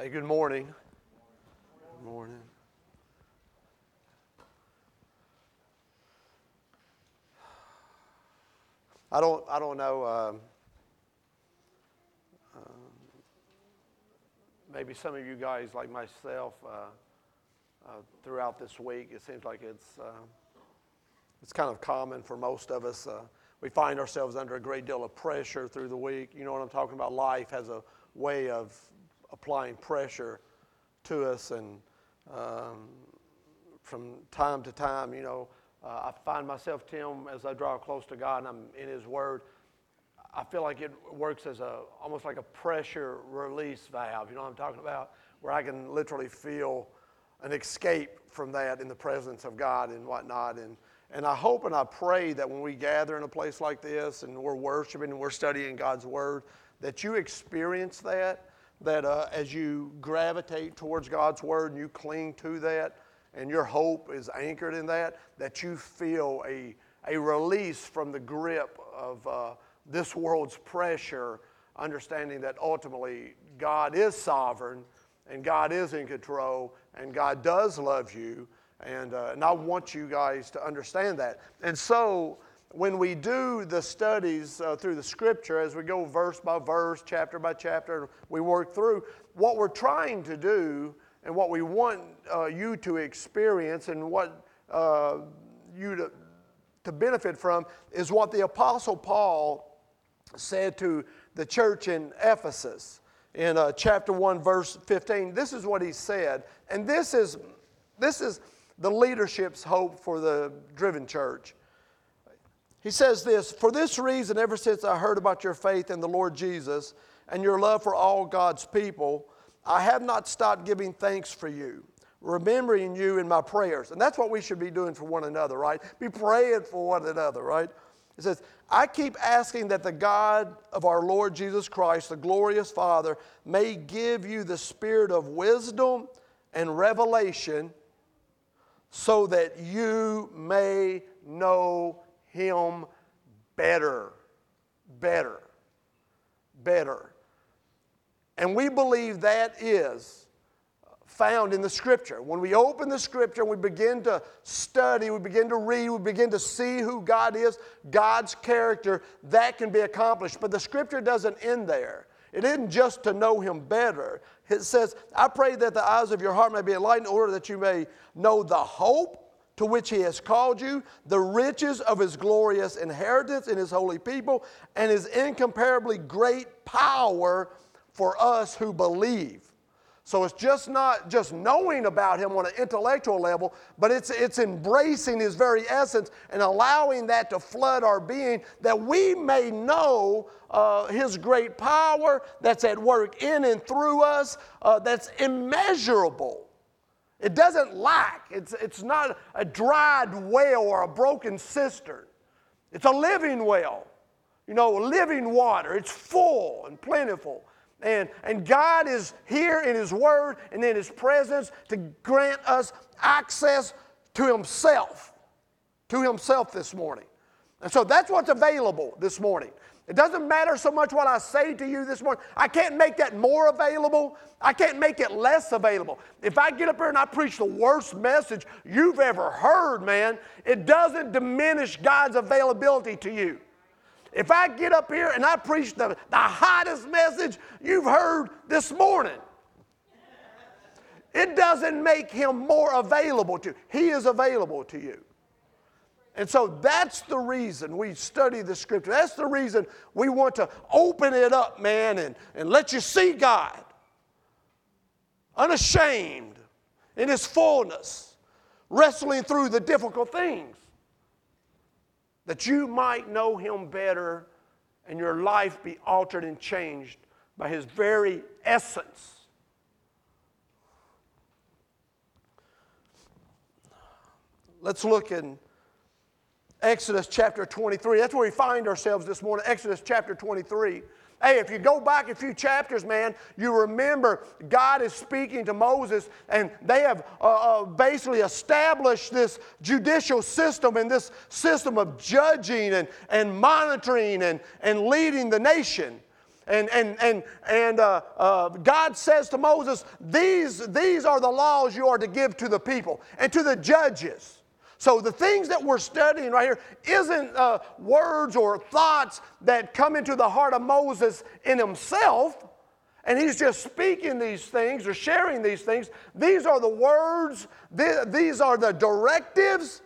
Hey, good morning. Good morning. I don't, I don't know. Um, um, maybe some of you guys, like myself, uh, uh, throughout this week, it seems like it's, uh, it's kind of common for most of us. Uh, we find ourselves under a great deal of pressure through the week. You know what I'm talking about? Life has a way of applying pressure to us, and um, from time to time, you know, uh, I find myself, Tim, as I draw close to God and I'm in His Word, I feel like it works as a almost like a pressure release valve. You know what I'm talking about? Where I can literally feel an escape from that in the presence of God and whatnot. And and I hope and I pray that when we gather in a place like this and we're worshiping and we're studying God's Word, that you experience that. That uh, as you gravitate towards God's Word and you cling to that, and your hope is anchored in that, that you feel a, a release from the grip of uh, this world's pressure, understanding that ultimately God is sovereign and God is in control and God does love you. And, uh, and I want you guys to understand that. And so, when we do the studies uh, through the scripture, as we go verse by verse, chapter by chapter, we work through, what we're trying to do and what we want uh, you to experience and what uh, you to, to benefit from is what the Apostle Paul said to the church in Ephesus in uh, chapter 1, verse 15. This is what he said, and this is, this is the leadership's hope for the driven church. He says this For this reason, ever since I heard about your faith in the Lord Jesus and your love for all God's people, I have not stopped giving thanks for you, remembering you in my prayers. And that's what we should be doing for one another, right? Be praying for one another, right? It says, I keep asking that the God of our Lord Jesus Christ, the glorious Father, may give you the spirit of wisdom and revelation so that you may know him better. Better. Better. And we believe that is found in the scripture. When we open the scripture and we begin to study, we begin to read, we begin to see who God is, God's character, that can be accomplished. But the scripture doesn't end there. It isn't just to know Him better. It says, I pray that the eyes of your heart may be enlightened in order that you may know the hope to which he has called you, the riches of his glorious inheritance in his holy people, and his incomparably great power for us who believe. So it's just not just knowing about him on an intellectual level, but it's, it's embracing his very essence and allowing that to flood our being that we may know uh, his great power that's at work in and through us, uh, that's immeasurable. It doesn't lack, it's, it's not a dried well or a broken cistern. It's a living well, you know, living water. It's full and plentiful. And, and God is here in His Word and in His presence to grant us access to Himself, to Himself this morning. And so that's what's available this morning. It doesn't matter so much what I say to you this morning. I can't make that more available. I can't make it less available. If I get up here and I preach the worst message you've ever heard, man, it doesn't diminish God's availability to you. If I get up here and I preach the, the hottest message you've heard this morning, it doesn't make him more available to you. He is available to you. And so that's the reason we study the scripture. That's the reason we want to open it up, man, and, and let you see God unashamed in his fullness, wrestling through the difficult things that you might know him better and your life be altered and changed by his very essence. Let's look in Exodus chapter 23. That's where we find ourselves this morning, Exodus chapter 23. Hey, if you go back a few chapters, man, you remember God is speaking to Moses, and they have uh, uh, basically established this judicial system and this system of judging and, and monitoring and, and leading the nation. And, and, and, and uh, uh, God says to Moses, these, these are the laws you are to give to the people and to the judges. So the things that we're studying right here isn't uh, words or thoughts that come into the heart of Moses in himself, and he's just speaking these things or sharing these things. These are the words, these are the directives,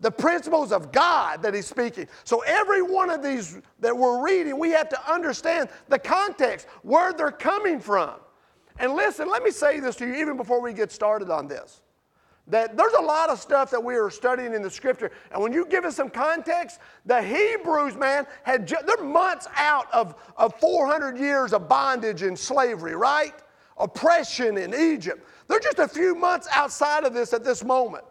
the principles of God that he's speaking. So every one of these that we're reading, we have to understand the context, where they're coming from. And listen, let me say this to you even before we get started on this that there's a lot of stuff that we are studying in the scripture. And when you give us some context, the Hebrews, man, had ju- they're months out of, of 400 years of bondage and slavery, right? Oppression in Egypt. They're just a few months outside of this at this moment.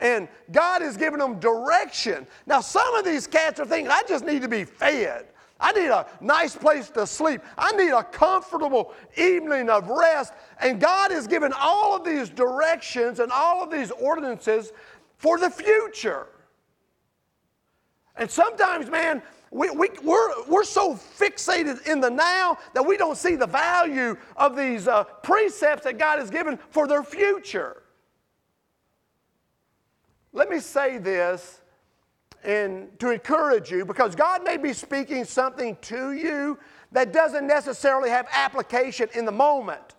And God is giving them direction. Now, some of these cats are thinking, I just need to be fed. I need a nice place to sleep. I need a comfortable evening of rest. And God has given all of these directions and all of these ordinances for the future. And sometimes, man, we, we, we're, we're so fixated in the now that we don't see the value of these uh, precepts that God has given for their future. Let me say this and to encourage you because God may be speaking something to you that doesn't necessarily have application in the moment,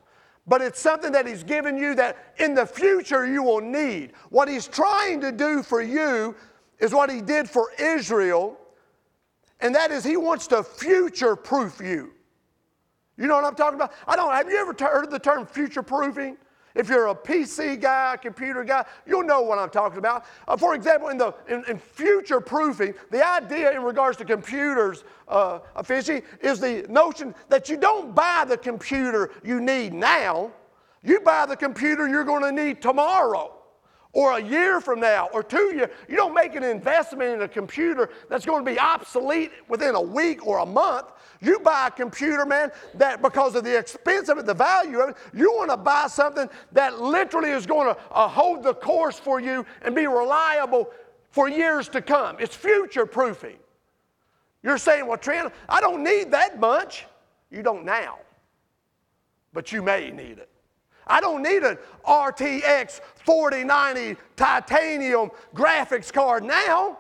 but it's something that He's given you that in the future you will need. What He's trying to do for you is what He did for Israel, and that is He wants to future proof you. You know what I'm talking about? I don't. Have you ever heard the term future proofing? If you're a PC guy, a computer guy, you'll know what I'm talking about. Uh, for example, in, the, in, in, future proofing, the idea in regards to computers, uh, is the notion that you don't buy the computer you need now, you buy the computer you're going to need tomorrow or a year from now or two years. You don't make an investment in a computer that's going to be obsolete within a week or a month. You buy a computer, man, that because of the expense of it, the value of it, you want to buy something that literally is going to uh, hold the course for you and be reliable for years to come. It's future proofing. You're saying, well, Trent, I don't need that much. You don't now, but you may need it. I don't need an RTX 4090 titanium graphics card now.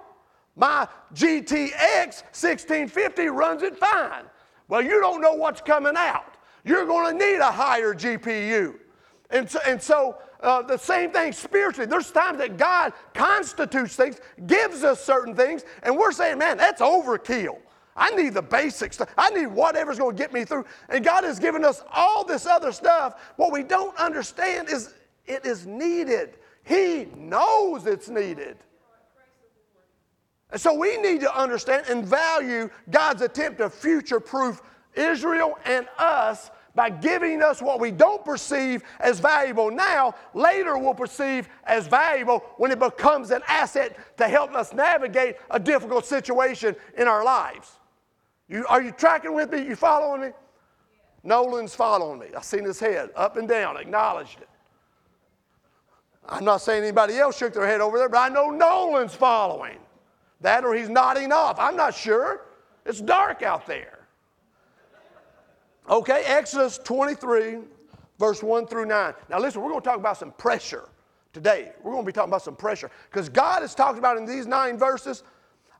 My GTX 1650 runs it fine. Well, you don't know what's coming out. You're going to need a higher GPU. And so, and so uh, the same thing spiritually. There's times that God constitutes things, gives us certain things, and we're saying, man, that's overkill. I need the basics. I need whatever's going to get me through. And God has given us all this other stuff. What we don't understand is it is needed. He knows it's needed. And so we need to understand and value God's attempt to future proof Israel and us by giving us what we don't perceive as valuable now, later we'll perceive as valuable when it becomes an asset to help us navigate a difficult situation in our lives. You, are you tracking with me? You following me? Nolan's following me. I seen his head up and down, acknowledged it. I'm not saying anybody else shook their head over there, but I know Nolan's following. That or he's nodding off. I'm not sure. It's dark out there. Okay, Exodus 23, verse 1 through 9. Now, listen, we're going to talk about some pressure today. We're going to be talking about some pressure because God has talked about in these nine verses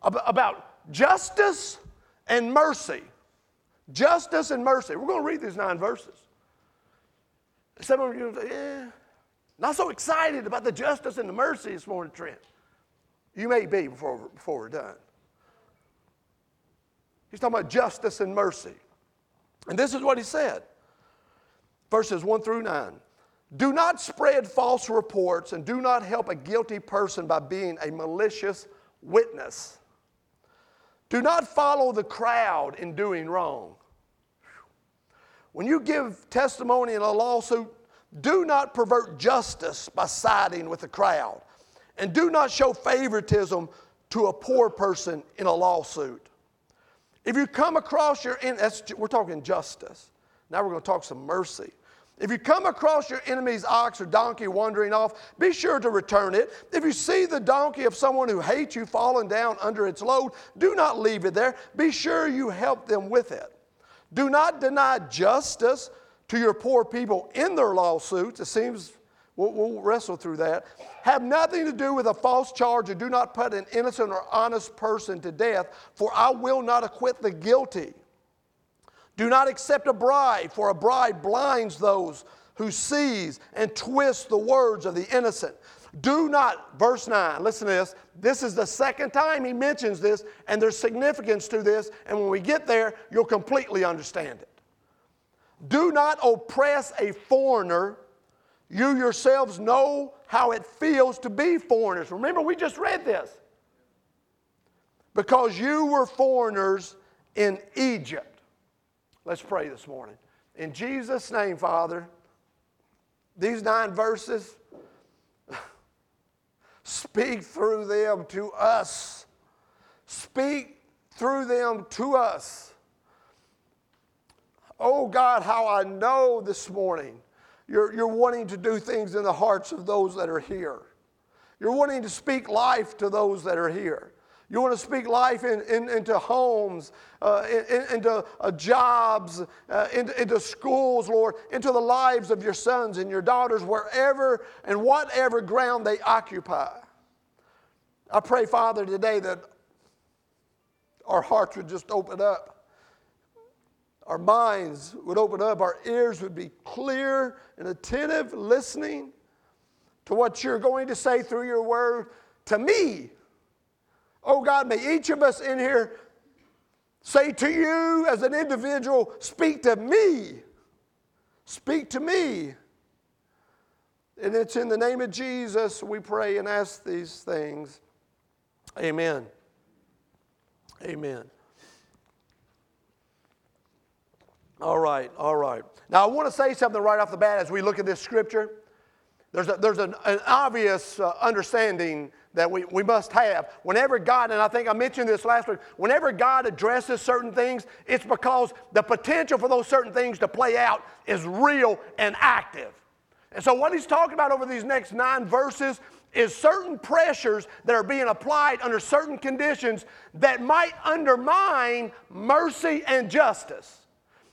about justice and mercy. Justice and mercy. We're going to read these nine verses. Some of you yeah, not so excited about the justice and the mercy this morning, Trent. You may be before, before we're done. He's talking about justice and mercy. And this is what he said verses 1 through 9. Do not spread false reports and do not help a guilty person by being a malicious witness. Do not follow the crowd in doing wrong. When you give testimony in a lawsuit, do not pervert justice by siding with the crowd. And do not show favoritism to a poor person in a lawsuit. If you come across your, we're talking justice. Now we're going to talk some mercy. If you come across your enemy's ox or donkey wandering off, be sure to return it. If you see the donkey of someone who hates you falling down under its load, do not leave it there. Be sure you help them with it. Do not deny justice to your poor people in their lawsuits. It seems we'll, we'll, wrestle through that. Have nothing to do with a false charge, and do not put an innocent or honest person to death, for I will not acquit the guilty. Do not accept a bribe, for a bribe blinds those who sees and twists the words of the innocent. Do not, verse 9, listen to this. This is the second time he mentions this, and there's significance to this, and when we get there, you'll completely understand it. Do not oppress a foreigner. You yourselves know how it feels to be foreigners. Remember, we just read this. Because you were foreigners in Egypt. Let's pray this morning. In Jesus' name, Father, these nine verses, Speak through them to us. Speak through them to us. Oh God, how I know this morning you're, you're wanting to do things in the hearts of those that are here. You're wanting to speak life to those that are here. You want to speak life in, in, into homes, uh, in, into uh, jobs, uh, into, into schools, Lord, into the lives of your sons and your daughters, wherever and whatever ground they occupy. I pray, Father, today that our hearts would just open up. Our minds would open up. Our ears would be clear and attentive, listening to what you're going to say through your word to me Oh God, may each of us in here say to you as an individual, speak to me. Speak to me. And it's in the name of Jesus we pray and ask these things. Amen. Amen. All right, all right. Now, I want to say something right off the bat as we look at this scripture. There's, a, there's an, an obvious uh, understanding that we, we must have. Whenever God, and I think I mentioned this last week, whenever God addresses certain things, it's because the potential for those certain things to play out is real and active. And so, what he's talking about over these next nine verses is certain pressures that are being applied under certain conditions that might undermine mercy and justice.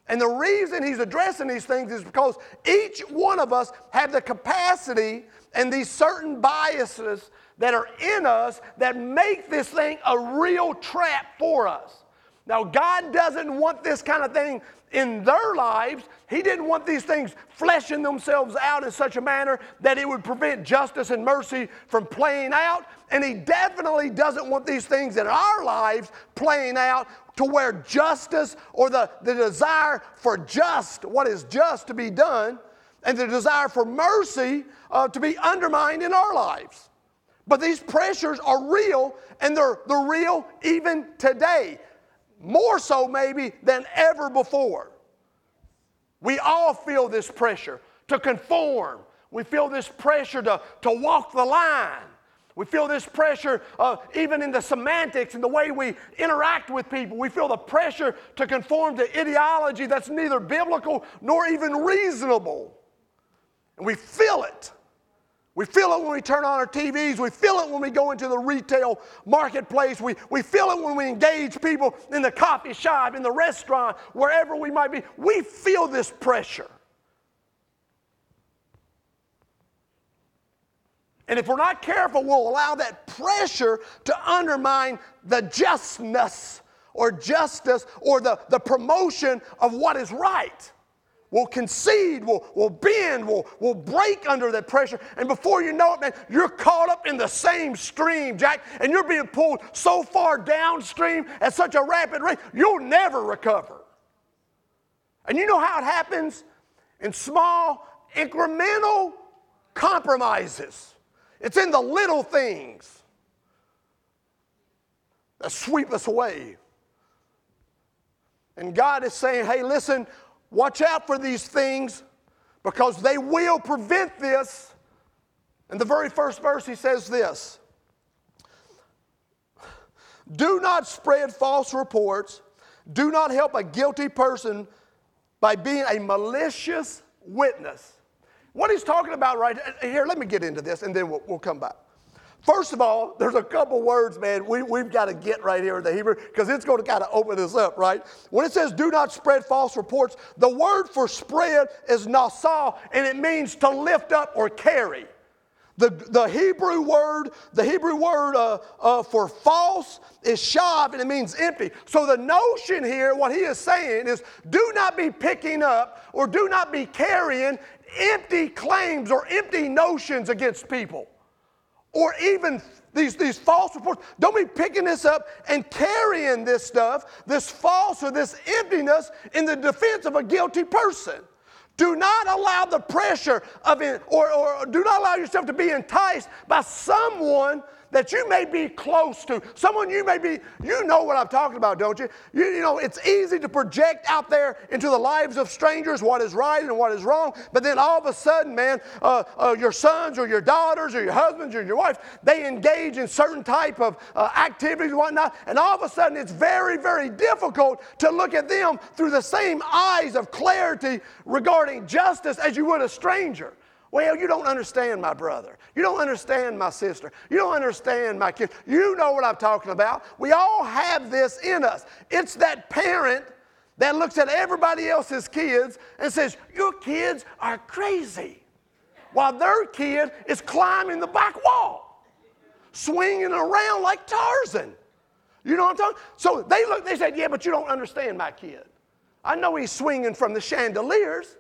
And the reason he's addressing these things is because each one of us have the capacity and these certain biases that are in us that make this thing a real trap for us. Now, God doesn't want this kind of thing in their lives. He didn't want these things fleshing themselves out in such a manner that it would prevent justice and mercy from playing out. And He definitely doesn't want these things in our lives playing out to where justice or the, the desire for just, what is just to be done, and the desire for mercy uh, to be undermined in our lives. But these pressures are real, and they're, they're real even today, more so maybe than ever before. We all feel this pressure to conform. We feel this pressure to, to walk the line. We feel this pressure uh, even in the semantics and the way we interact with people. We feel the pressure to conform to ideology that's neither biblical nor even reasonable. And we feel it. We feel it when we turn on our TVs. We feel it when we go into the retail marketplace. We, we feel it when we engage people in the coffee shop, in the restaurant, wherever we might be. We feel this pressure. And if we're not careful, we'll allow that pressure to undermine the justness or justice or the, the promotion of what is right will concede, will, will bend, will, will break under that pressure. And before you know it, man, you're caught up in the same stream, Jack, and you're being pulled so far downstream at such a rapid rate, you'll never recover. And you know how it happens? In small, incremental compromises. It's in the little things that sweep us away. And God is saying, hey, listen, Watch out for these things because they will prevent this. In the very first verse, he says this Do not spread false reports. Do not help a guilty person by being a malicious witness. What he's talking about right here, let me get into this and then we'll, we'll come back. First of all, there's a couple words, man, we, we've got to get right here in the Hebrew because it's going to kind of open this up, right? When it says do not spread false reports, the word for spread is nasah, and it means to lift up or carry. The, the Hebrew word, the Hebrew word uh, uh, for false is shav, and it means empty. So the notion here, what he is saying is, do not be picking up or do not be carrying empty claims or empty notions against people or even these, these false reports. Don't be picking this up and carrying this stuff, this false or this emptiness in the defense of a guilty person. Do not allow the pressure of it, or, or do not allow yourself to be enticed by someone that you may be close to, someone you may be, you know what I'm talking about, don't you? you? You know, it's easy to project out there into the lives of strangers what is right and what is wrong, but then all of a sudden, man, uh, uh, your sons or your daughters or your husbands or your wife, they engage in certain type of uh, activities and whatnot, and all of a sudden it's very, very difficult to look at them through the same eyes of clarity regarding justice as you would a stranger. Well, you don't understand my brother. You don't understand my sister. You don't understand my kid. You know what I'm talking about. We all have this in us. It's that parent that looks at everybody else's kids and says, Your kids are crazy, while their kid is climbing the back wall, swinging around like Tarzan. You know what I'm talking? So they look, they said, Yeah, but you don't understand my kid. I know he's swinging from the chandeliers,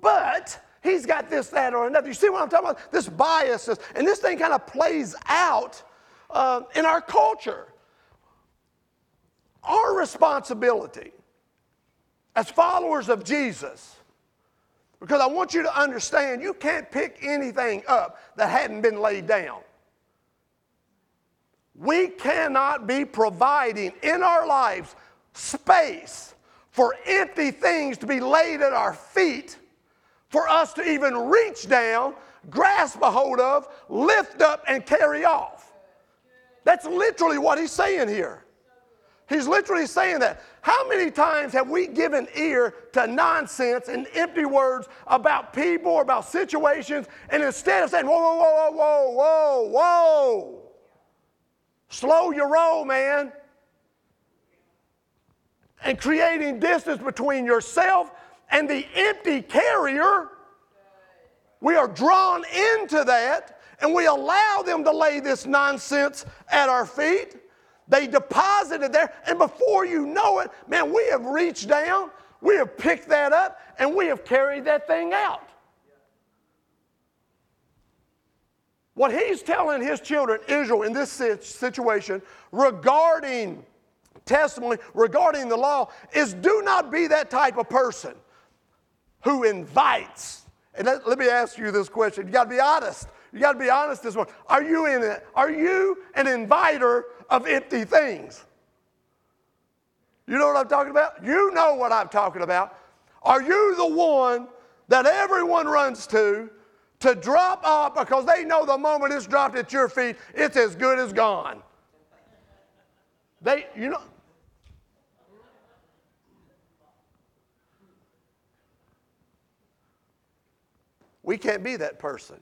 but He's got this, that, or another. You see what I'm talking about? This biases. and this thing kind of plays out uh, in our culture. Our responsibility as followers of Jesus, because I want you to understand you can't pick anything up that hadn't been laid down. We cannot be providing in our lives space for empty things to be laid at our feet for us to even reach down, grasp a hold of, lift up, and carry off. That's literally what he's saying here. He's literally saying that. How many times have we given ear to nonsense and empty words about people or about situations, and instead of saying, whoa, whoa, whoa, whoa, whoa, whoa, slow your roll, man, and creating distance between yourself and the empty carrier, we are drawn into that and we allow them to lay this nonsense at our feet. They deposit it there, and before you know it, man, we have reached down, we have picked that up, and we have carried that thing out. What he's telling his children, Israel, in this situation regarding testimony, regarding the law, is do not be that type of person who invites. And let, let me ask you this question. You got to be honest. You got to be honest this one. Are you in it? Are you an inviter of empty things? You know what I'm talking about? You know what I'm talking about. Are you the one that everyone runs to to drop off because they know the moment it's dropped at your feet, it's as good as gone? They, you know, We can't be that person.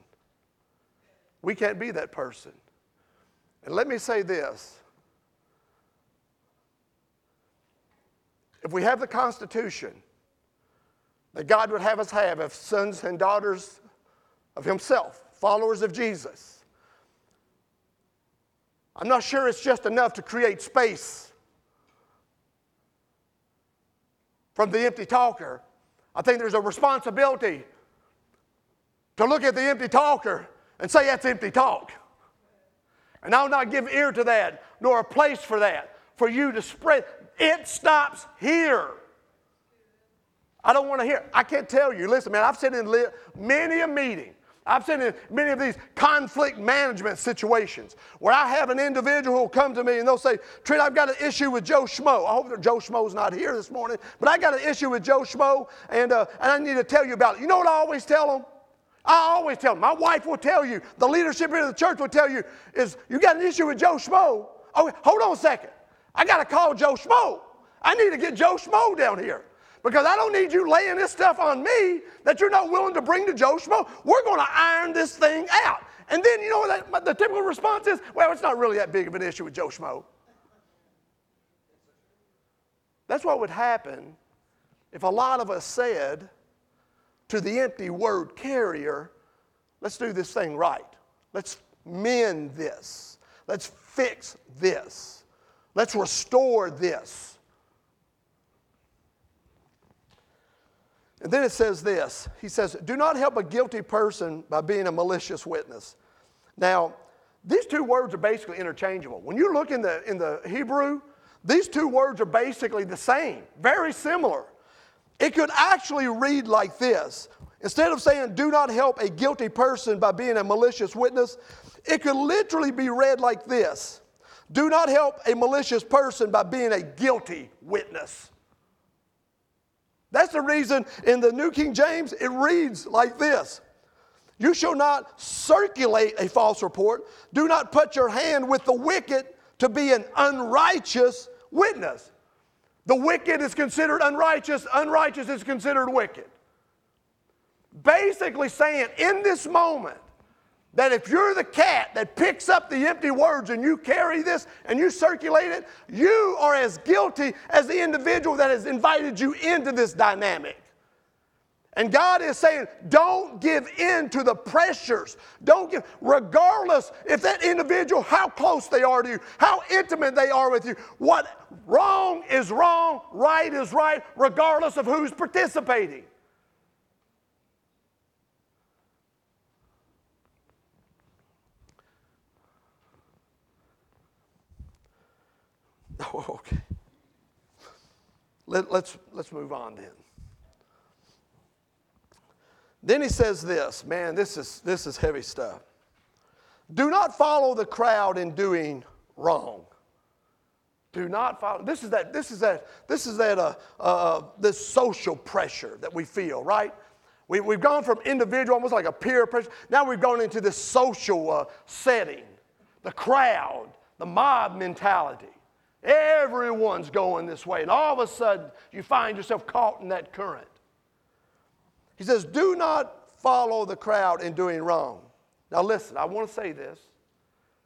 We can't be that person. And let me say this if we have the Constitution that God would have us have as sons and daughters of Himself, followers of Jesus, I'm not sure it's just enough to create space from the empty talker. I think there's a responsibility to look at the empty talker and say that's empty talk. And I'll not give ear to that, nor a place for that, for you to spread. It stops here. I don't want to hear. I can't tell you. Listen, man, I've sat in many a meeting. I've sat in many of these conflict management situations where I have an individual who will come to me and they'll say, Trent, I've got an issue with Joe Schmo. I hope that Joe Schmo's not here this morning, but I got an issue with Joe Schmo and, uh, and I need to tell you about it. You know what I always tell them? I always tell them, my wife will tell you, the leadership of the church will tell you, is you got an issue with Joe Schmo. Oh, hold on a second. I got to call Joe Schmo. I need to get Joe Schmo down here. Because I don't need you laying this stuff on me that you're not willing to bring to Joe Schmo. We're going to iron this thing out. And then you know that, the typical response is? Well, it's not really that big of an issue with Joe Schmo. That's what would happen if a lot of us said to the empty word carrier, let's do this thing right. Let's mend this. Let's fix this. Let's restore this. And then it says this He says, Do not help a guilty person by being a malicious witness. Now, these two words are basically interchangeable. When you look in the, in the Hebrew, these two words are basically the same, very similar. It could actually read like this. Instead of saying, do not help a guilty person by being a malicious witness, it could literally be read like this Do not help a malicious person by being a guilty witness. That's the reason in the New King James it reads like this You shall not circulate a false report. Do not put your hand with the wicked to be an unrighteous witness. The wicked is considered unrighteous, unrighteous is considered wicked. Basically, saying in this moment, that if you're the cat that picks up the empty words and you carry this and you circulate it, you are as guilty as the individual that has invited you into this dynamic. And God is saying, don't give in to the pressures. Don't give, regardless if that individual, how close they are to you, how intimate they are with you, what wrong is wrong, right is right, regardless of who's participating. Oh, okay. Let, let's, let's move on then. Then he says this man, this is, this is heavy stuff. Do not follow the crowd in doing wrong. Do not follow. This is that. This is that. This is that. Uh, uh, this social pressure that we feel, right? We, we've gone from individual, almost like a peer pressure. Now we've gone into this social uh, setting, the crowd, the mob mentality. Everyone's going this way, and all of a sudden you find yourself caught in that current. He says, Do not follow the crowd in doing wrong. Now, listen, I want to say this.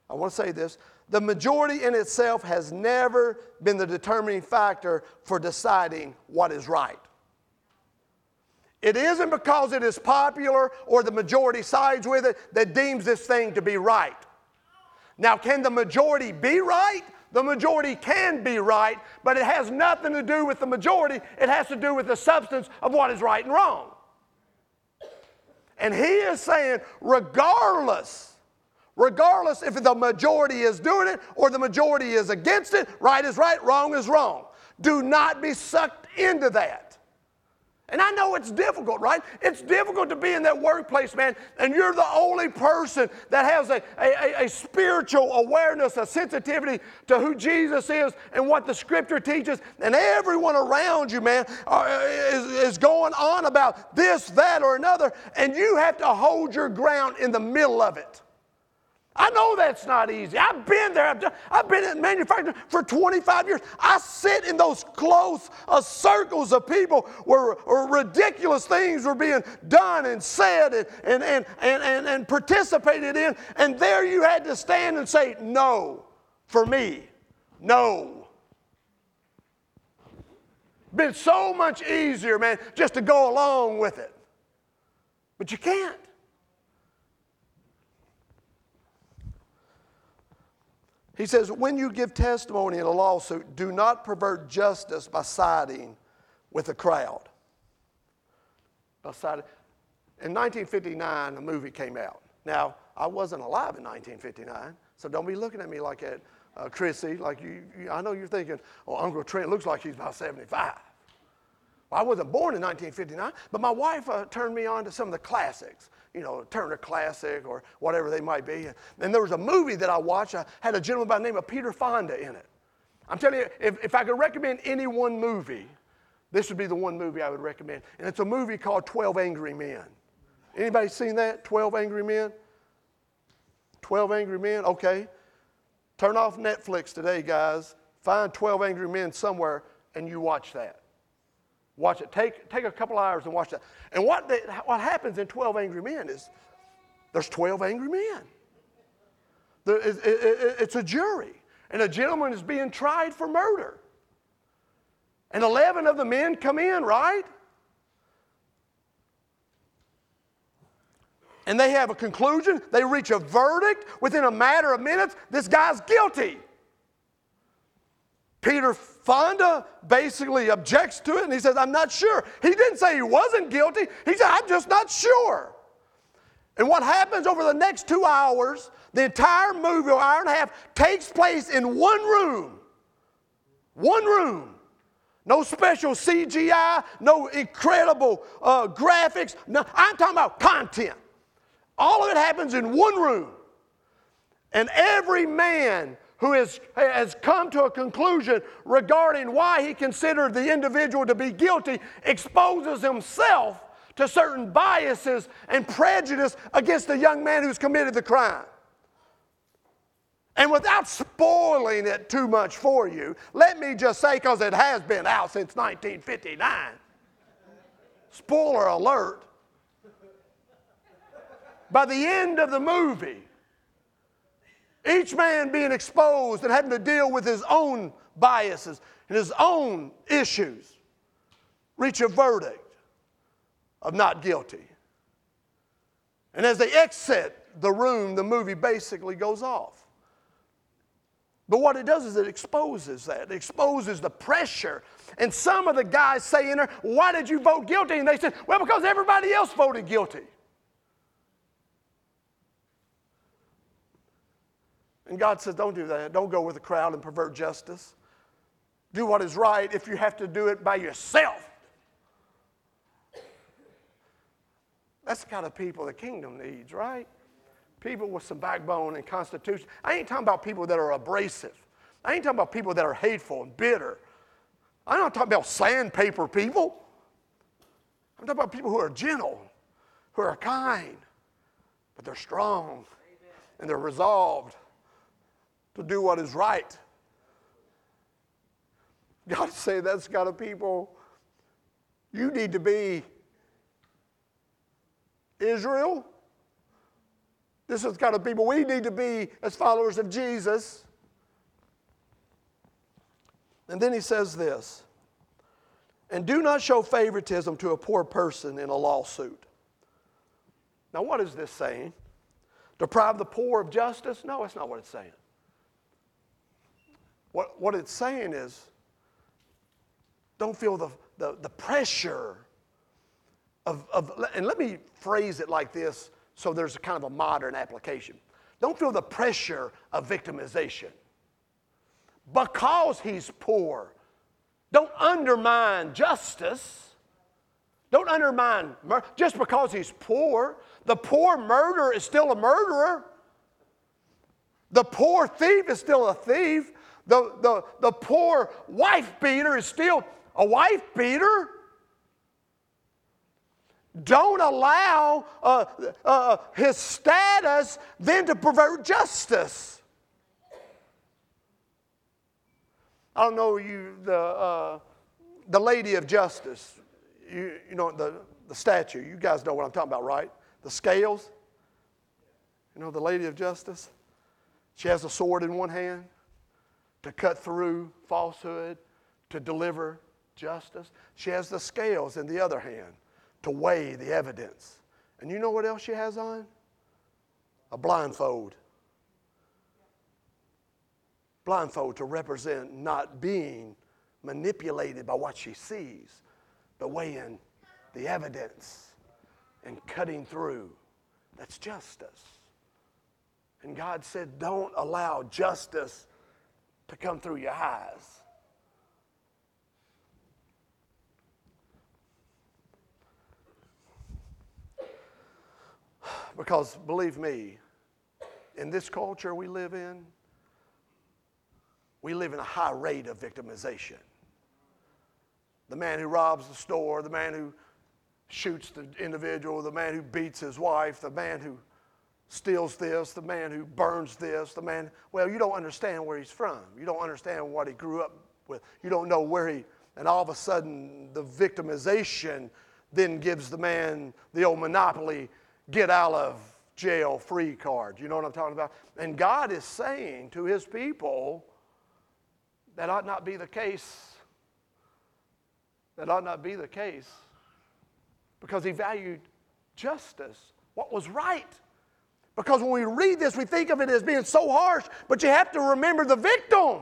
I want to say this. The majority in itself has never been the determining factor for deciding what is right. It isn't because it is popular or the majority sides with it that deems this thing to be right. Now, can the majority be right? The majority can be right, but it has nothing to do with the majority. It has to do with the substance of what is right and wrong. And he is saying, regardless, regardless if the majority is doing it or the majority is against it, right is right, wrong is wrong. Do not be sucked into that. And I know it's difficult, right? It's difficult to be in that workplace, man, and you're the only person that has a, a, a, spiritual awareness, a sensitivity to who Jesus is and what the scripture teaches, and everyone around you, man, is, is going on about this, that, or another, and you have to hold your ground in the middle of it. I know that's not easy. I've been there. I've, done, I've been in manufacturing for 25 years. I sit in those close uh, circles of people where, where, ridiculous things were being done and said and, and, and, and, and, and participated in. And there you had to stand and say, no, for me, no. Been so much easier, man, just to go along with it. But you can't. He says, when you give testimony in a lawsuit, do not pervert justice by siding with the crowd. By siding. In 1959, a movie came out. Now, I wasn't alive in 1959, so don't be looking at me like that, uh, Chrissy. Like you, you, I know you're thinking, oh, Uncle Trent looks like he's about 75. Well, I wasn't born in 1959, but my wife uh, turned me on to some of the classics you know, Turner Classic or whatever they might be. And there was a movie that I watched. I had a gentleman by the name of Peter Fonda in it. I'm telling you, if, if I could recommend any one movie, this would be the one movie I would recommend. And it's a movie called 12 Angry Men. Anybody seen that? 12 Angry Men? 12 Angry Men? Okay. Turn off Netflix today, guys. Find 12 Angry Men somewhere and you watch that. Watch it. Take, take a couple hours and watch that. And what, they, what happens in 12 Angry Men is there's 12 angry men. It's a jury, and a gentleman is being tried for murder. And 11 of the men come in, right? And they have a conclusion, they reach a verdict within a matter of minutes. This guy's guilty. Peter Fonda basically objects to it and he says, I'm not sure. He didn't say he wasn't guilty, he said, I'm just not sure. And what happens over the next two hours, the entire movie, or hour and a half, takes place in one room. One room. No special CGI, no incredible uh, graphics. No, I'm talking about content. All of it happens in one room. And every man who is, has come to a conclusion regarding why he considered the individual to be guilty exposes himself to certain biases and prejudice against the young man who's committed the crime. And without spoiling it too much for you, let me just say, because it has been out since 1959, spoiler alert, by the end of the movie, each man being exposed and having to deal with his own biases and his own issues, reach a verdict of not guilty. And as they exit the room, the movie basically goes off. But what it does is it exposes that. It exposes the pressure. And some of the guys say in there, Why did you vote guilty? And they said, Well, because everybody else voted guilty. And God says, Don't do that. Don't go with the crowd and pervert justice. Do what is right if you have to do it by yourself. That's the kind of people the kingdom needs, right? People with some backbone and constitution. I ain't talking about people that are abrasive. I ain't talking about people that are hateful and bitter. I'm not talking about sandpaper people. I'm talking about people who are gentle, who are kind, but they're strong and they're resolved to do what is right. God say that's kind of people you need to be Israel. This is the kind of people we need to be as followers of Jesus. And then he says this and do not show favoritism to a poor person in a lawsuit. Now, what is this saying? Deprive the poor of justice? No, that's not what it's saying. What, what it's saying is don't feel the, the, the pressure of, of, and let me phrase it like this so there's a kind of a modern application. Don't feel the pressure of victimization. Because he's poor, don't undermine justice. Don't undermine murder. Just because he's poor, the poor murderer is still a murderer. The poor thief is still a thief. The, the, the poor wife beater is still a wife beater. Don't allow uh, uh, his status then to pervert justice. I don't know you, the, uh, the Lady of Justice. You, you know, the, the statue. You guys know what I'm talking about, right? The scales. You know, the Lady of Justice. She has a sword in one hand to cut through falsehood, to deliver justice. She has the scales in the other hand to weigh the evidence. And you know what else she has on? A blindfold. Blindfold to represent not being manipulated by what she sees, but weighing the evidence and cutting through. That's justice. And God said, don't allow justice to come through your eyes. Because believe me, in this culture we live in, we live in a high rate of victimization. The man who robs the store, the man who shoots the individual, the man who beats his wife, the man who steals this, the man who burns this, the man, well, you don't understand where he's from. You don't understand what he grew up with. You don't know where he, and all of a sudden the victimization then gives the man the old monopoly get out of jail free card. You know what I'm talking about? And God is saying to his people, that ought not be the case. That ought not be the case because he valued justice, what was right. Because when we read this, we think of it as being so harsh, but you have to remember the victim.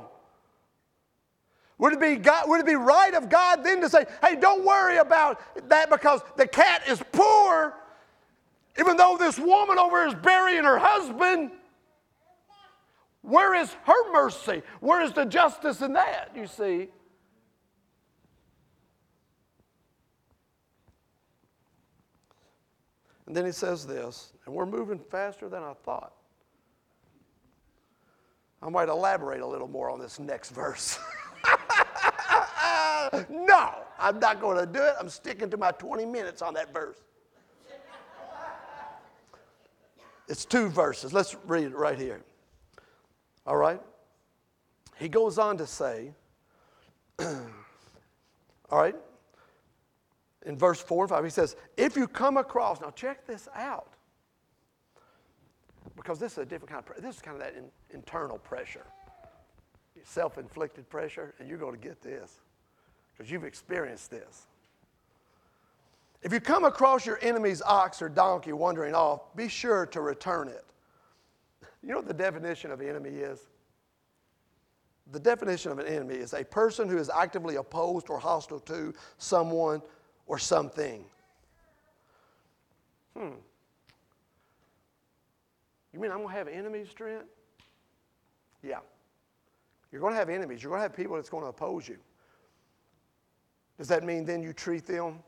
Would it, be God, would it be right of God then to say, hey, don't worry about that because the cat is poor, even though this woman over is burying her husband? Where is her mercy? Where is the justice in that, you see? And then he says this, and we're moving faster than I thought. I might elaborate a little more on this next verse. no, I'm not going to do it. I'm sticking to my 20 minutes on that verse. It's two verses. Let's read it right here. All right? He goes on to say, all right, in verse 4 and 5, he says, If you come across, now check this out, because this is a different kind of, this is kind of that in, internal pressure, self inflicted pressure, and you're going to get this, because you've experienced this. If you come across your enemy's ox or donkey wandering off, be sure to return it. You know what the definition of enemy is? The definition of an enemy is a person who is actively opposed or hostile to someone or something. Hmm. You mean I'm going to have enemies, Trent? Yeah. You're going to have enemies. You're going to have people that's going to oppose you. Does that mean then you treat them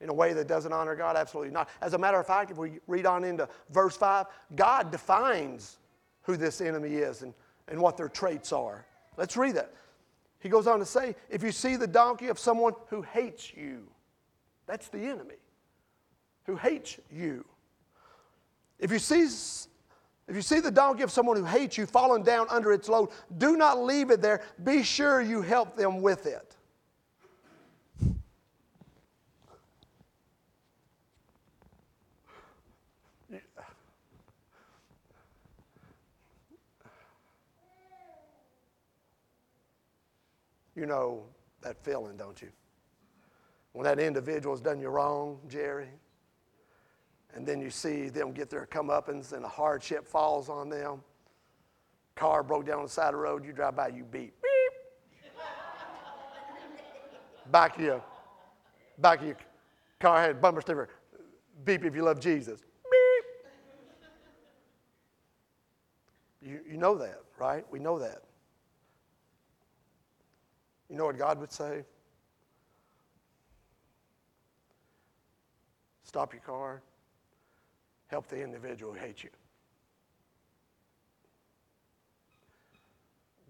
in a way that doesn't honor God? Absolutely not. As a matter of fact, if we read on into verse 5, God defines who this enemy is and, and what their traits are. Let's read that. He goes on to say, if you see the donkey of someone who hates you, that's the enemy who hates you. If you see if you see the donkey of someone who hates you falling down under its load, do not leave it there. Be sure you help them with it. You know that feeling, don't you? when that individual has done you wrong, Jerry, and then you see them get their comeuppance and a hardship falls on them. Car broke down on the side of the road, you drive by, you beep. Beep. back of your, back of your car had bumper sticker. Beep if you love Jesus. Beep. You, you know that, right? We know that. You know what God would say? Stop your car. Help the individual who hates you.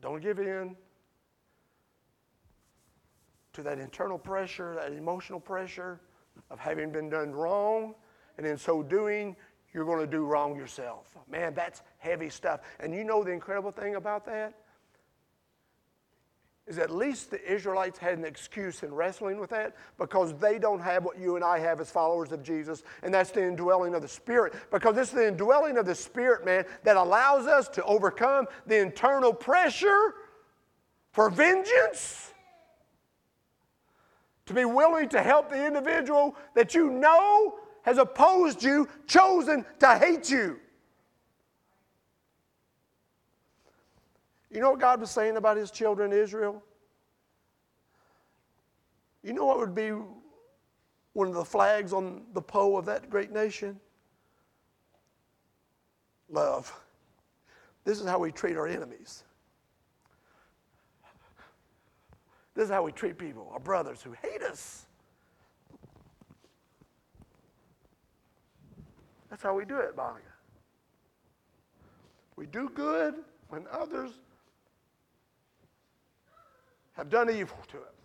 Don't give in to that internal pressure, that emotional pressure of having been done wrong, and in so doing, you're going to do wrong yourself. Man, that's heavy stuff. And you know the incredible thing about that? Is at least the Israelites had an excuse in wrestling with that because they don't have what you and I have as followers of Jesus, and that's the indwelling of the Spirit. Because it's the indwelling of the Spirit, man, that allows us to overcome the internal pressure for vengeance, to be willing to help the individual that you know has opposed you, chosen to hate you. You know what God was saying about his children, Israel? You know what would be one of the flags on the pole of that great nation? Love. This is how we treat our enemies. This is how we treat people, our brothers who hate us. That's how we do it, Monica. We do good when others have done evil to us.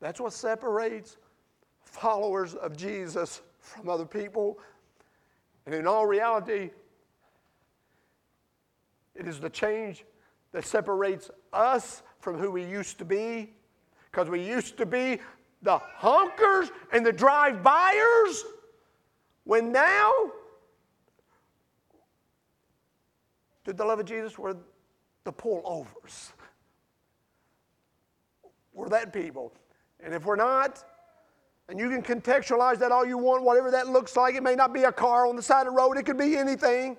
That's what separates followers of Jesus from other people. And in all reality, it is the change that separates us from who we used to be. Because we used to be the honkers and the drive buyers, when now, through the love of Jesus, we're the pullovers. We're that people. And if we're not, and you can contextualize that all you want, whatever that looks like. It may not be a car on the side of the road, it could be anything.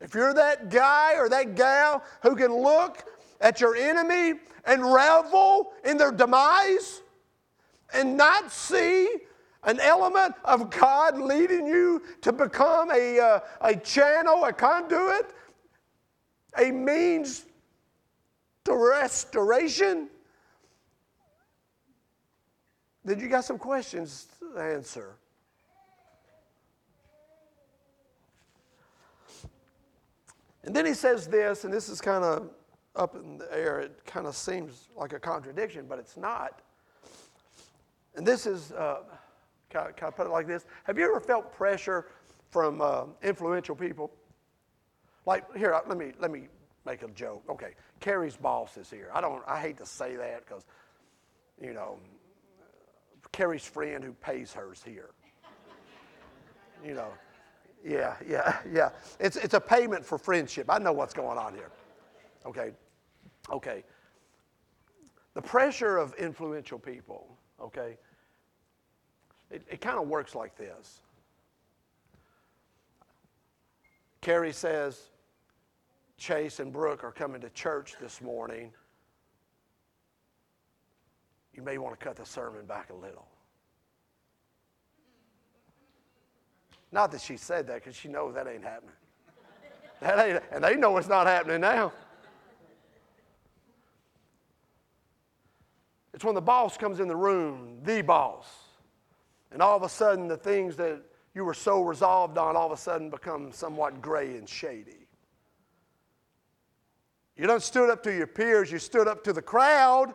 If you're that guy or that gal who can look at your enemy and revel in their demise and not see an element of God leading you to become a, uh, a channel, a conduit, a means to restoration, then you got some questions to answer. And then he says this, and this is kind of up in the air. It kind of seems like a contradiction, but it's not. And this is, uh, can, I, can I put it like this? Have you ever felt pressure from uh, influential people? Like here, let me let me make a joke. Okay, Carrie's boss is here. I don't. I hate to say that because, you know, Carrie's friend who pays hers here. You know, yeah, yeah, yeah. It's, it's a payment for friendship. I know what's going on here. Okay, okay. The pressure of influential people, okay, it, it kind of works like this. Carrie says, Chase and Brooke are coming to church this morning you may want to cut the sermon back a little. Not that she said that because she knows that ain't happening. That ain't, and they know it's not happening now. It's when the boss comes in the room, the boss, and all of a sudden the things that you were so resolved on all of a sudden become somewhat gray and shady. You don't stood up to your peers, you stood up to the crowd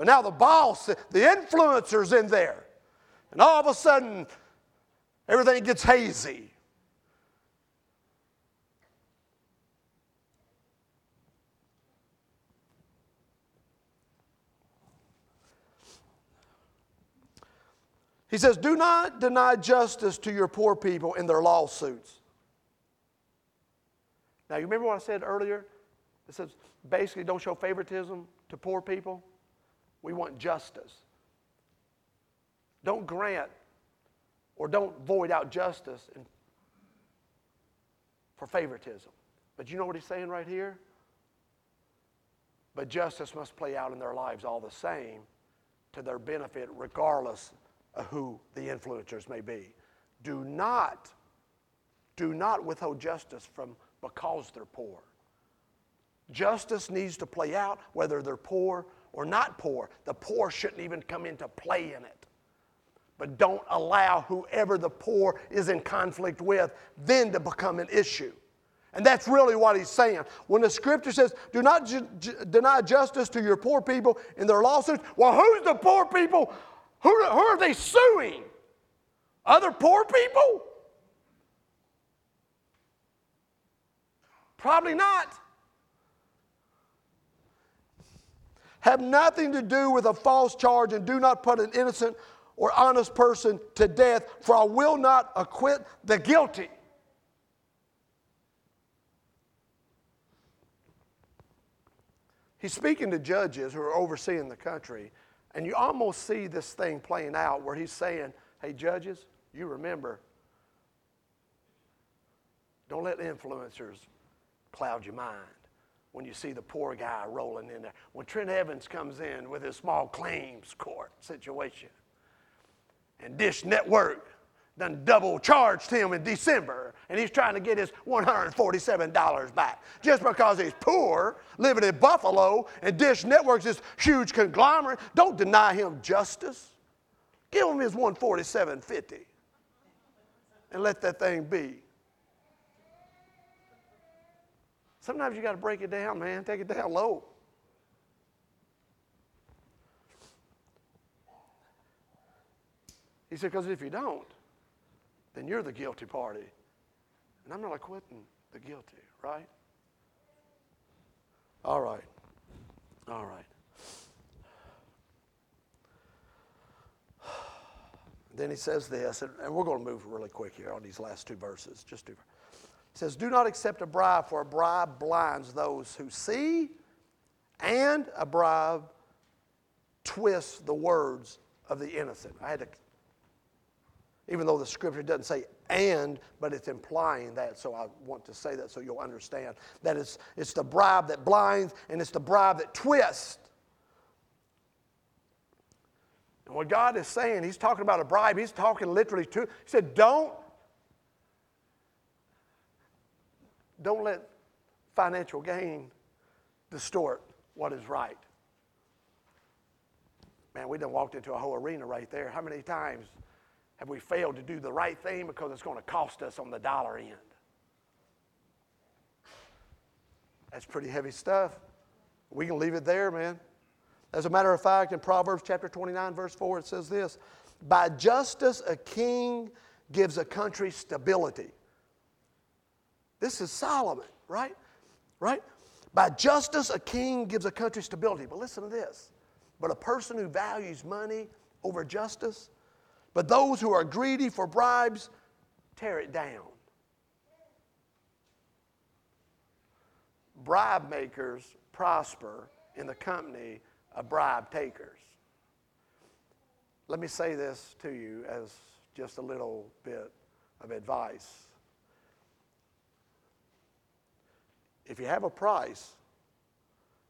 but now the boss, the influencer's in there. And all of a sudden, everything gets hazy. He says, Do not deny justice to your poor people in their lawsuits. Now, you remember what I said earlier? It says basically don't show favoritism to poor people. We want justice. Don't grant or don't void out justice for favoritism. But you know what he's saying right here? But justice must play out in their lives all the same to their benefit, regardless Uh, who the influencers may be. Do not, do not withhold justice from because they're poor. Justice needs to play out whether they're poor or not poor. The poor shouldn't even come into play in it. But don't allow whoever the poor is in conflict with then to become an issue. And that's really what he's saying. When the scripture says, do not ju- deny justice to your poor people in their lawsuits, well, who's the poor people? Who, who are they suing? Other poor people? Probably not. have nothing to do with a false charge and do not put an innocent or honest person to death, for I will not acquit the guilty. He's speaking to judges who are overseeing the country, and you almost see this thing playing out where he's saying, Hey, judges, you remember, don't let influencers cloud your mind when you see the poor guy rolling in there. When Trent Evans comes in with his small claims court situation, and Dish Network done double charged him in December, and he's trying to get his $147 back just because he's poor, living in Buffalo, and Dish Network's this huge conglomerate. Don't deny him justice. Give him his 147.50 and let that thing be. Sometimes you got to break it down, man. Take it down low. He said, because if you don't, then you're the guilty party. And I'm not acquitting the guilty, right? All right. All right. Then he says this, and we're going to move really quick here on these last two verses. Just do. He says, Do not accept a bribe, for a bribe blinds those who see, and a bribe twists the words of the innocent. I had to, even though the scripture doesn't say and, but it's implying that, so I want to say that so you'll understand that it's, it's the bribe that blinds and it's the bribe that twists. And what God is saying, He's talking about a bribe, He's talking literally to, He said, Don't, don't let financial gain distort what is right. Man, we done walked into a whole arena right there. How many times have we failed to do the right thing because it's going to cost us on the dollar end? That's pretty heavy stuff. We can leave it there, man. As a matter of fact, in Proverbs chapter 29, verse 4, it says this By justice, a king gives a country stability. This is Solomon, right? Right? By justice, a king gives a country stability. But listen to this. But a person who values money over justice, but those who are greedy for bribes tear it down. Bribe makers prosper in the company of bribe takers. Let me say this to you as just a little bit of advice. If you have a price,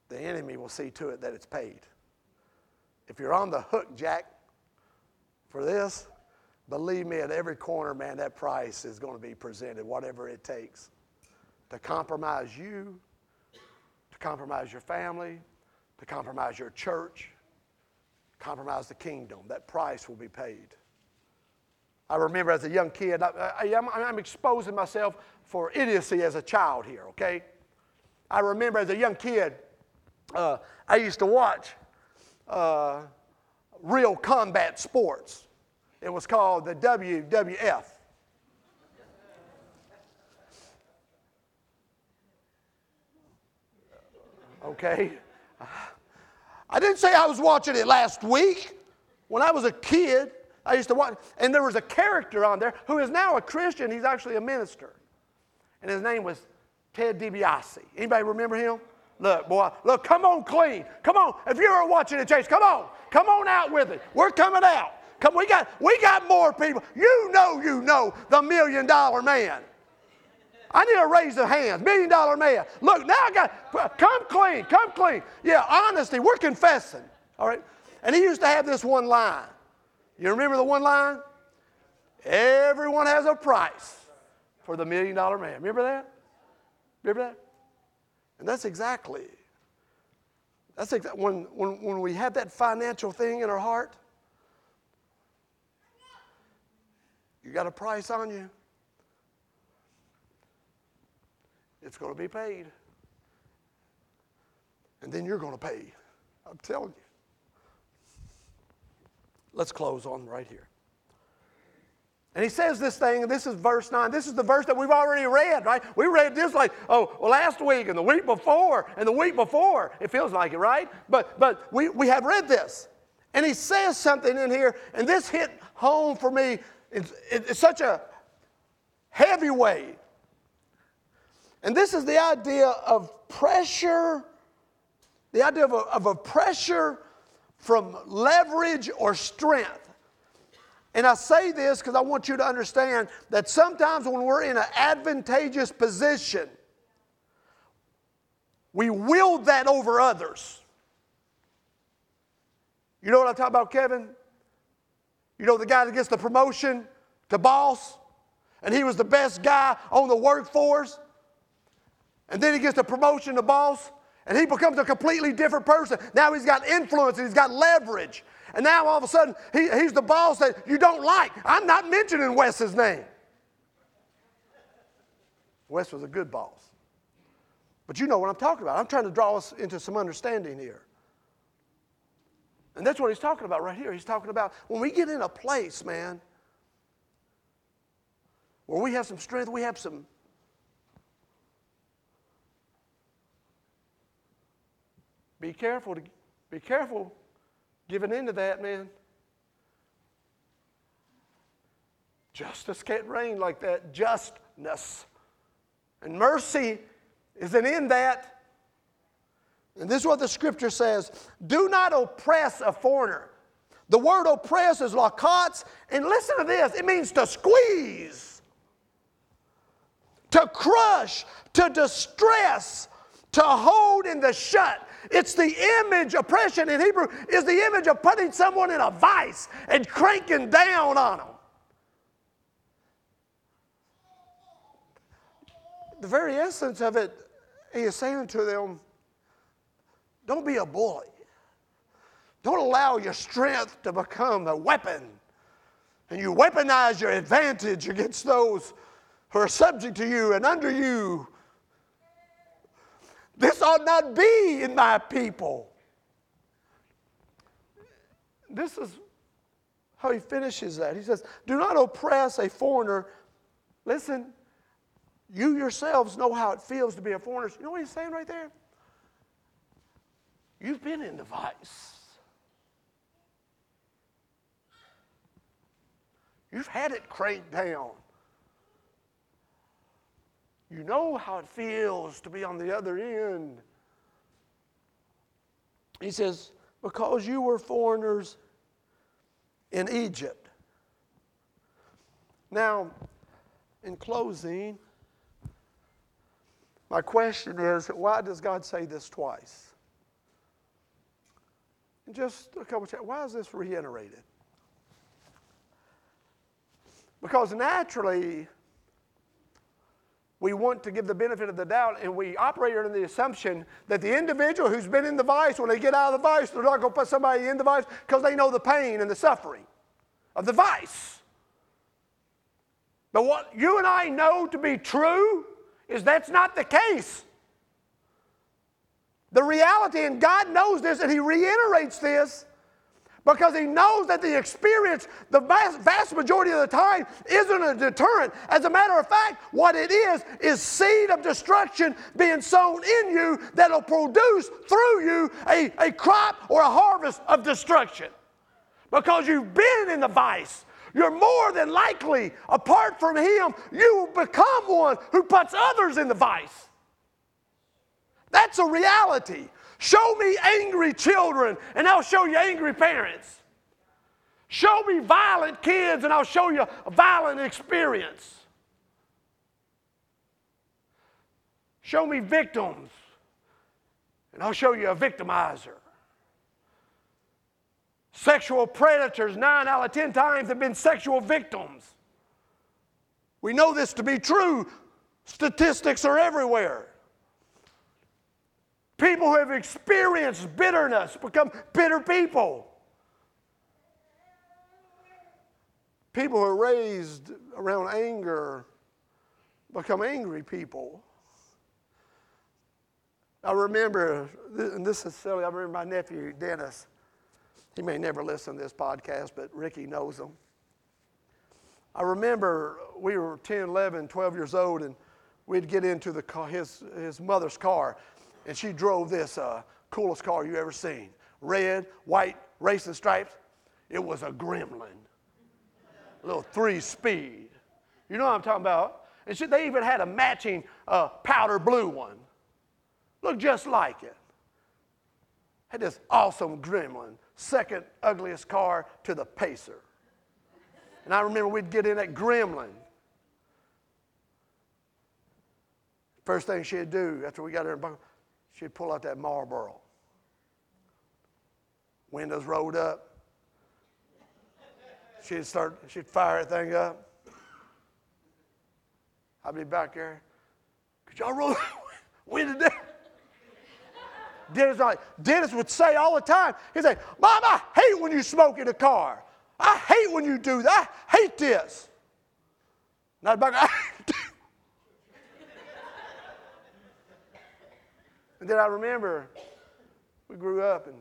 the enemy will see to it that it's paid. If you're on the hook, Jack, for this, believe me, at every corner, man, that price is going to be presented, whatever it takes to compromise you, to compromise your family, to compromise your church, compromise the kingdom. That price will be paid. I remember as a young kid, I, am exposing myself for idiocy as a child here, okay? I remember as a young kid, uh, I used to watch uh, real combat sports. It was called the WWF. Okay? I didn't say I was watching it last week. When I was a kid, I used to watch, and there was a character on there who is now a Christian. He's actually a minister. And his name was Ted DiBiase. Anybody remember him? Look, boy, look, come on clean. Come on. If you are watching the chase, come on. Come on out with it. We're coming out. Come, we got we got more people. You know, you know the million dollar man. I need a raise of hands. Million dollar man. Look, now I got, come clean, come clean. Yeah, honesty, we're confessing. All right? And he used to have this one line. You remember the one line? Everyone has a price for the million dollar man. Remember that? Remember that? And that's exactly, that's exactly, when, when, when we have that financial thing in our heart, you got a price on you. It's going to be paid. And then you're going to pay. I'm telling you. Let's close on right here. And he says this thing, and this is verse 9. This is the verse that we've already read, right? We read this like, oh, last week and the week before and the week before. It feels like it, right? But, but we, we have read this. And he says something in here, and this hit home for me. It's, such a heavy way and this is the idea of pressure, the idea of a, of a pressure from leverage or strength. And I say this because I want you to understand that sometimes when we're in an advantageous position, we wield that over others. You know what I'm talking about, Kevin? You know the guy that gets the promotion to boss, and he was the best guy on the workforce, and then he gets the promotion to boss, and he becomes a completely different person. Now he's got influence and he's got leverage. And now all of a sudden, he, he's the boss that you don't like. I'm not mentioning Wes's name. Wes was a good boss. But you know what I'm talking about. I'm trying to draw us into some understanding here. And that's what he's talking about right here. He's talking about when we get in a place, man, where we have some strength, we have some. Be careful to be careful giving into that, man. Justice can't reign like that. Justness. And mercy isn't in that. And this is what the scripture says do not oppress a foreigner. The word oppress is lachats, and listen to this it means to squeeze, to crush, to distress, to hold in the shut. It's the image, oppression in Hebrew is the image of putting someone in a vice and cranking down on them. The very essence of it, he is saying to them, don't be a bully. Don't allow your strength to become a weapon. And you weaponize your advantage against those who are subject to you and under you. This ought not be in my people. This is how he finishes that. He says, Do not oppress a foreigner. Listen, you yourselves know how it feels to be a foreigner. You know what he's saying right there? You've been in the vice. You've had it cranked down. You know how it feels to be on the other end. He says, because you were foreigners in Egypt. Now, in closing, my question is why does God say this twice? And just a couple of times, why is this reiterated? Because naturally, we want to give the benefit of the doubt and we operate under the assumption that the individual who's been in the vice, when they get out of the vice, they're not going to put somebody in the vice because they know the pain and the suffering of the vice. But what you and I know to be true is that's not the case. The reality, and God knows this, and He reiterates this because He knows that the experience, the vast, vast majority of the time, isn't a deterrent. As a matter of fact, what it is, is seed of destruction being sown in you that'll produce through you a, a crop or a harvest of destruction. Because you've been in the vice. You're more than likely, apart from Him, you will become one who puts others in the vice. That's a reality. Show me angry children, and I'll show you angry parents. Show me violent kids, and I'll show you a violent experience. Show me victims, and I'll show you a victimizer. Sexual predators, nine out of ten times, have been sexual victims. We know this to be true. Statistics are everywhere. People who have experienced bitterness become bitter people. People who are raised around anger become angry people. I remember, and this is silly, I remember my nephew, Dennis. He may never listen to this podcast, but Ricky knows him. I remember we were 10, 11, 12 years old, and we'd get into the car, his, his mother's car and she drove this uh, coolest car you ever seen red, white, racing stripes. It was a gremlin, a little three speed. You know what I'm talking about? And she, they even had a matching uh, powder blue one. Looked just like it. Had this awesome gremlin, second ugliest car to the Pacer. And I remember we'd get in that gremlin. First thing she'd do after we got there, she'd pull out that Marlboro. Windows rolled up. She'd start, she'd fire that thing up. I'd be back there. Could y'all roll window down? Dennis, like, Dennis would say all the time, he'd say, Mom, I hate when you smoke in the car. I hate when you do that. I hate this. And I'd And then I remember we grew up and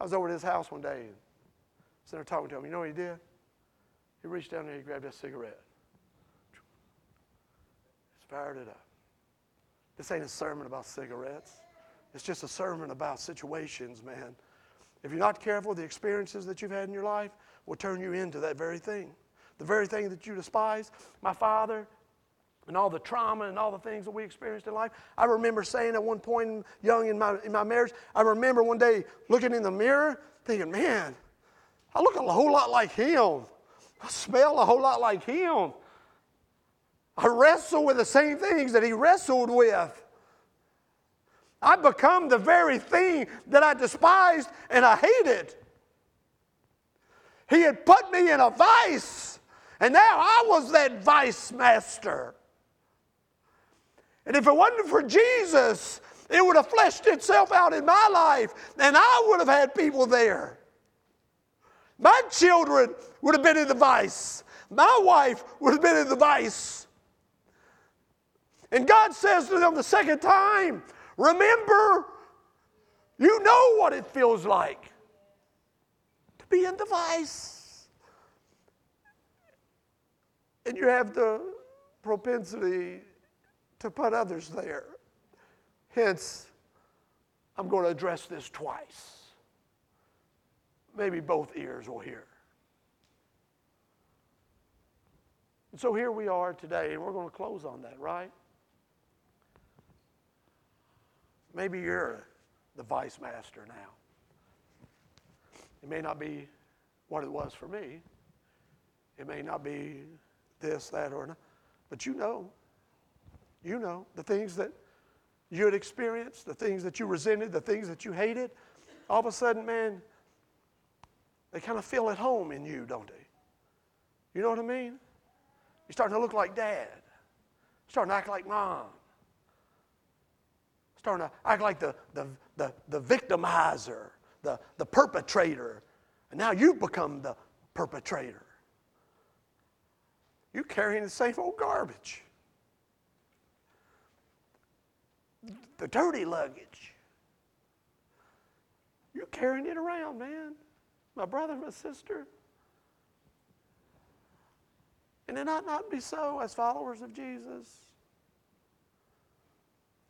I was over at his house one day and sitting there talking to him. You know what he did? He reached down there, he grabbed that cigarette. He's fired it up. This ain't a sermon about cigarettes. It's just a sermon about situations, man. If you're not careful, the experiences that you've had in your life will turn you into that very thing. The very thing that you despise. My father, and all the trauma and all the things that we experienced in life. I remember saying at one point, young in my, in my marriage, I remember one day looking in the mirror thinking, man, I look a whole lot like him. I smell a whole lot like him. I wrestle with the same things that he wrestled with. I become the very thing that I despised and I hated. He had put me in a vice, and now I was that vice master. And if it wasn't for Jesus, it would have fleshed itself out in my life, and I would have had people there. My children would have been in the vice. My wife would have been in the vice. And God says to them the second time, Remember, you know what it feels like to be in the vice. And you have the propensity to put others there. Hence, I'm going to address this twice. Maybe both ears will hear. And so here we are today, and we're going to close on that, right? Maybe you're the vice master now. It may not be what it was for me. It may not be this, that, or not. But you know, you know the things that you had experienced, the things that you resented, the things that you hated. All of a sudden, man, they kind of feel at home in you, don't they? You know what I mean? You're starting to look like dad. You're starting to act like mom You're starting to act like the, the, the, the victimizer, the, the perpetrator. And now you've become the perpetrator. You're carrying the same old garbage. The dirty luggage. You're carrying it around, man. My brother, my sister. And it ought not be so as followers of Jesus.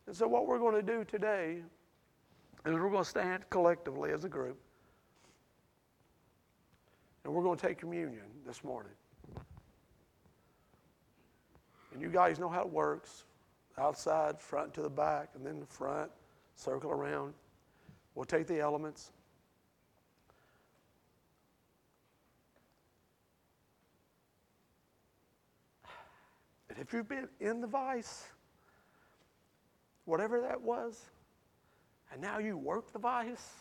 And so, what we're going to do today is we're going to stand collectively as a group and we're going to take communion this morning. And you guys know how it works outside, front to the back, and then the front, circle around. We'll take the elements. And if you've been in the vice, whatever that was, and now you work the vice,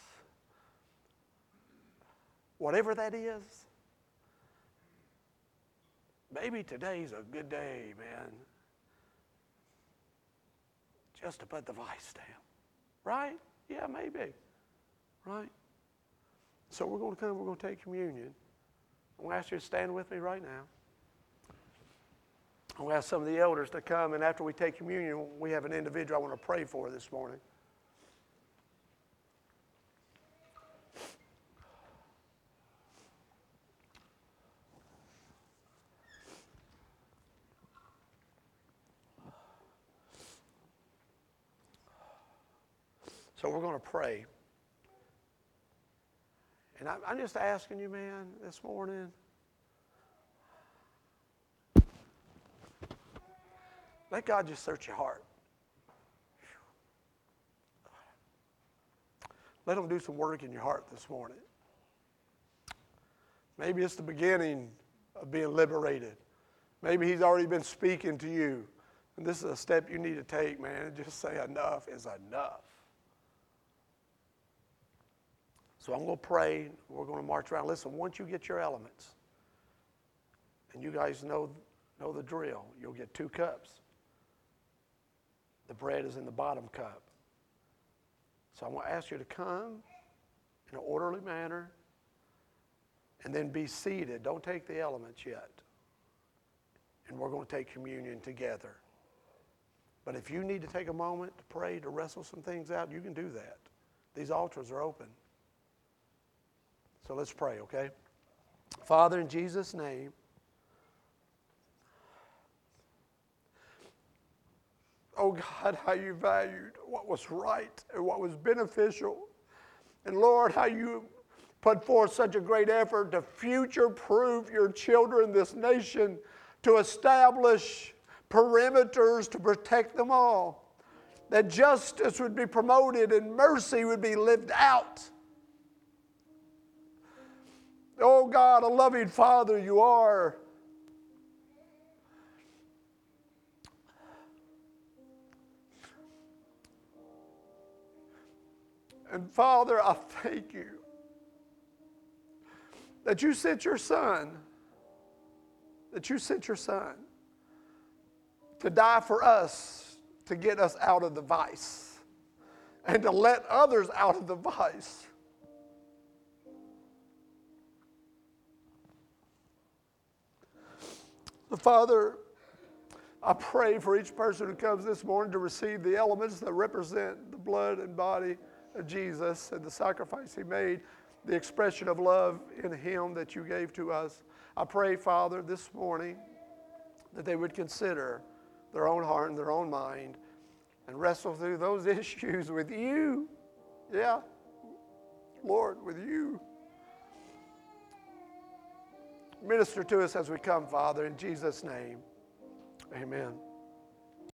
whatever that is, maybe today's a good day, man, just to put the vice down. Right? Yeah, maybe. Right? So we're going to come, we're going to take communion. I'm going to ask you to stand with me right now. We'll ask some of the elders to come, and after we take communion, we have an individual I want to pray for this morning. We're going to pray. And I'm just asking you, man, this morning. Let God just search your heart. Let Him do some work in your heart this morning. Maybe it's the beginning of being liberated. Maybe He's already been speaking to you. And this is a step you need to take, man, just say, enough is enough. So I'm going to pray. We're going to march around. Listen, once you get your elements, and you guys know, know the drill, you'll get two cups. The bread is in the bottom cup. So I'm going to ask you to come in an orderly manner and then be seated. Don't take the elements yet. And we're going to take communion together. But if you need to take a moment to pray, to wrestle some things out, you can do that. These altars are open. So let's pray, okay? Father, in Jesus' name, oh God, how you valued what was right and what was beneficial. And Lord, how you put forth such a great effort to future proof your children, this nation, to establish perimeters to protect them all, that justice would be promoted and mercy would be lived out Oh God, a loving Father you are. And Father, I thank you that you sent your Son, that you sent your Son to die for us, to get us out of the vice, and to let others out of the vice. Father, I pray for each person who comes this morning to receive the elements that represent the blood and body of Jesus and the sacrifice he made, the expression of love in him that you gave to us. I pray, Father, this morning that they would consider their own heart and their own mind and wrestle through those issues with you. Yeah, Lord, with you. Minister to us as we come, Father, in Jesus' name. Amen.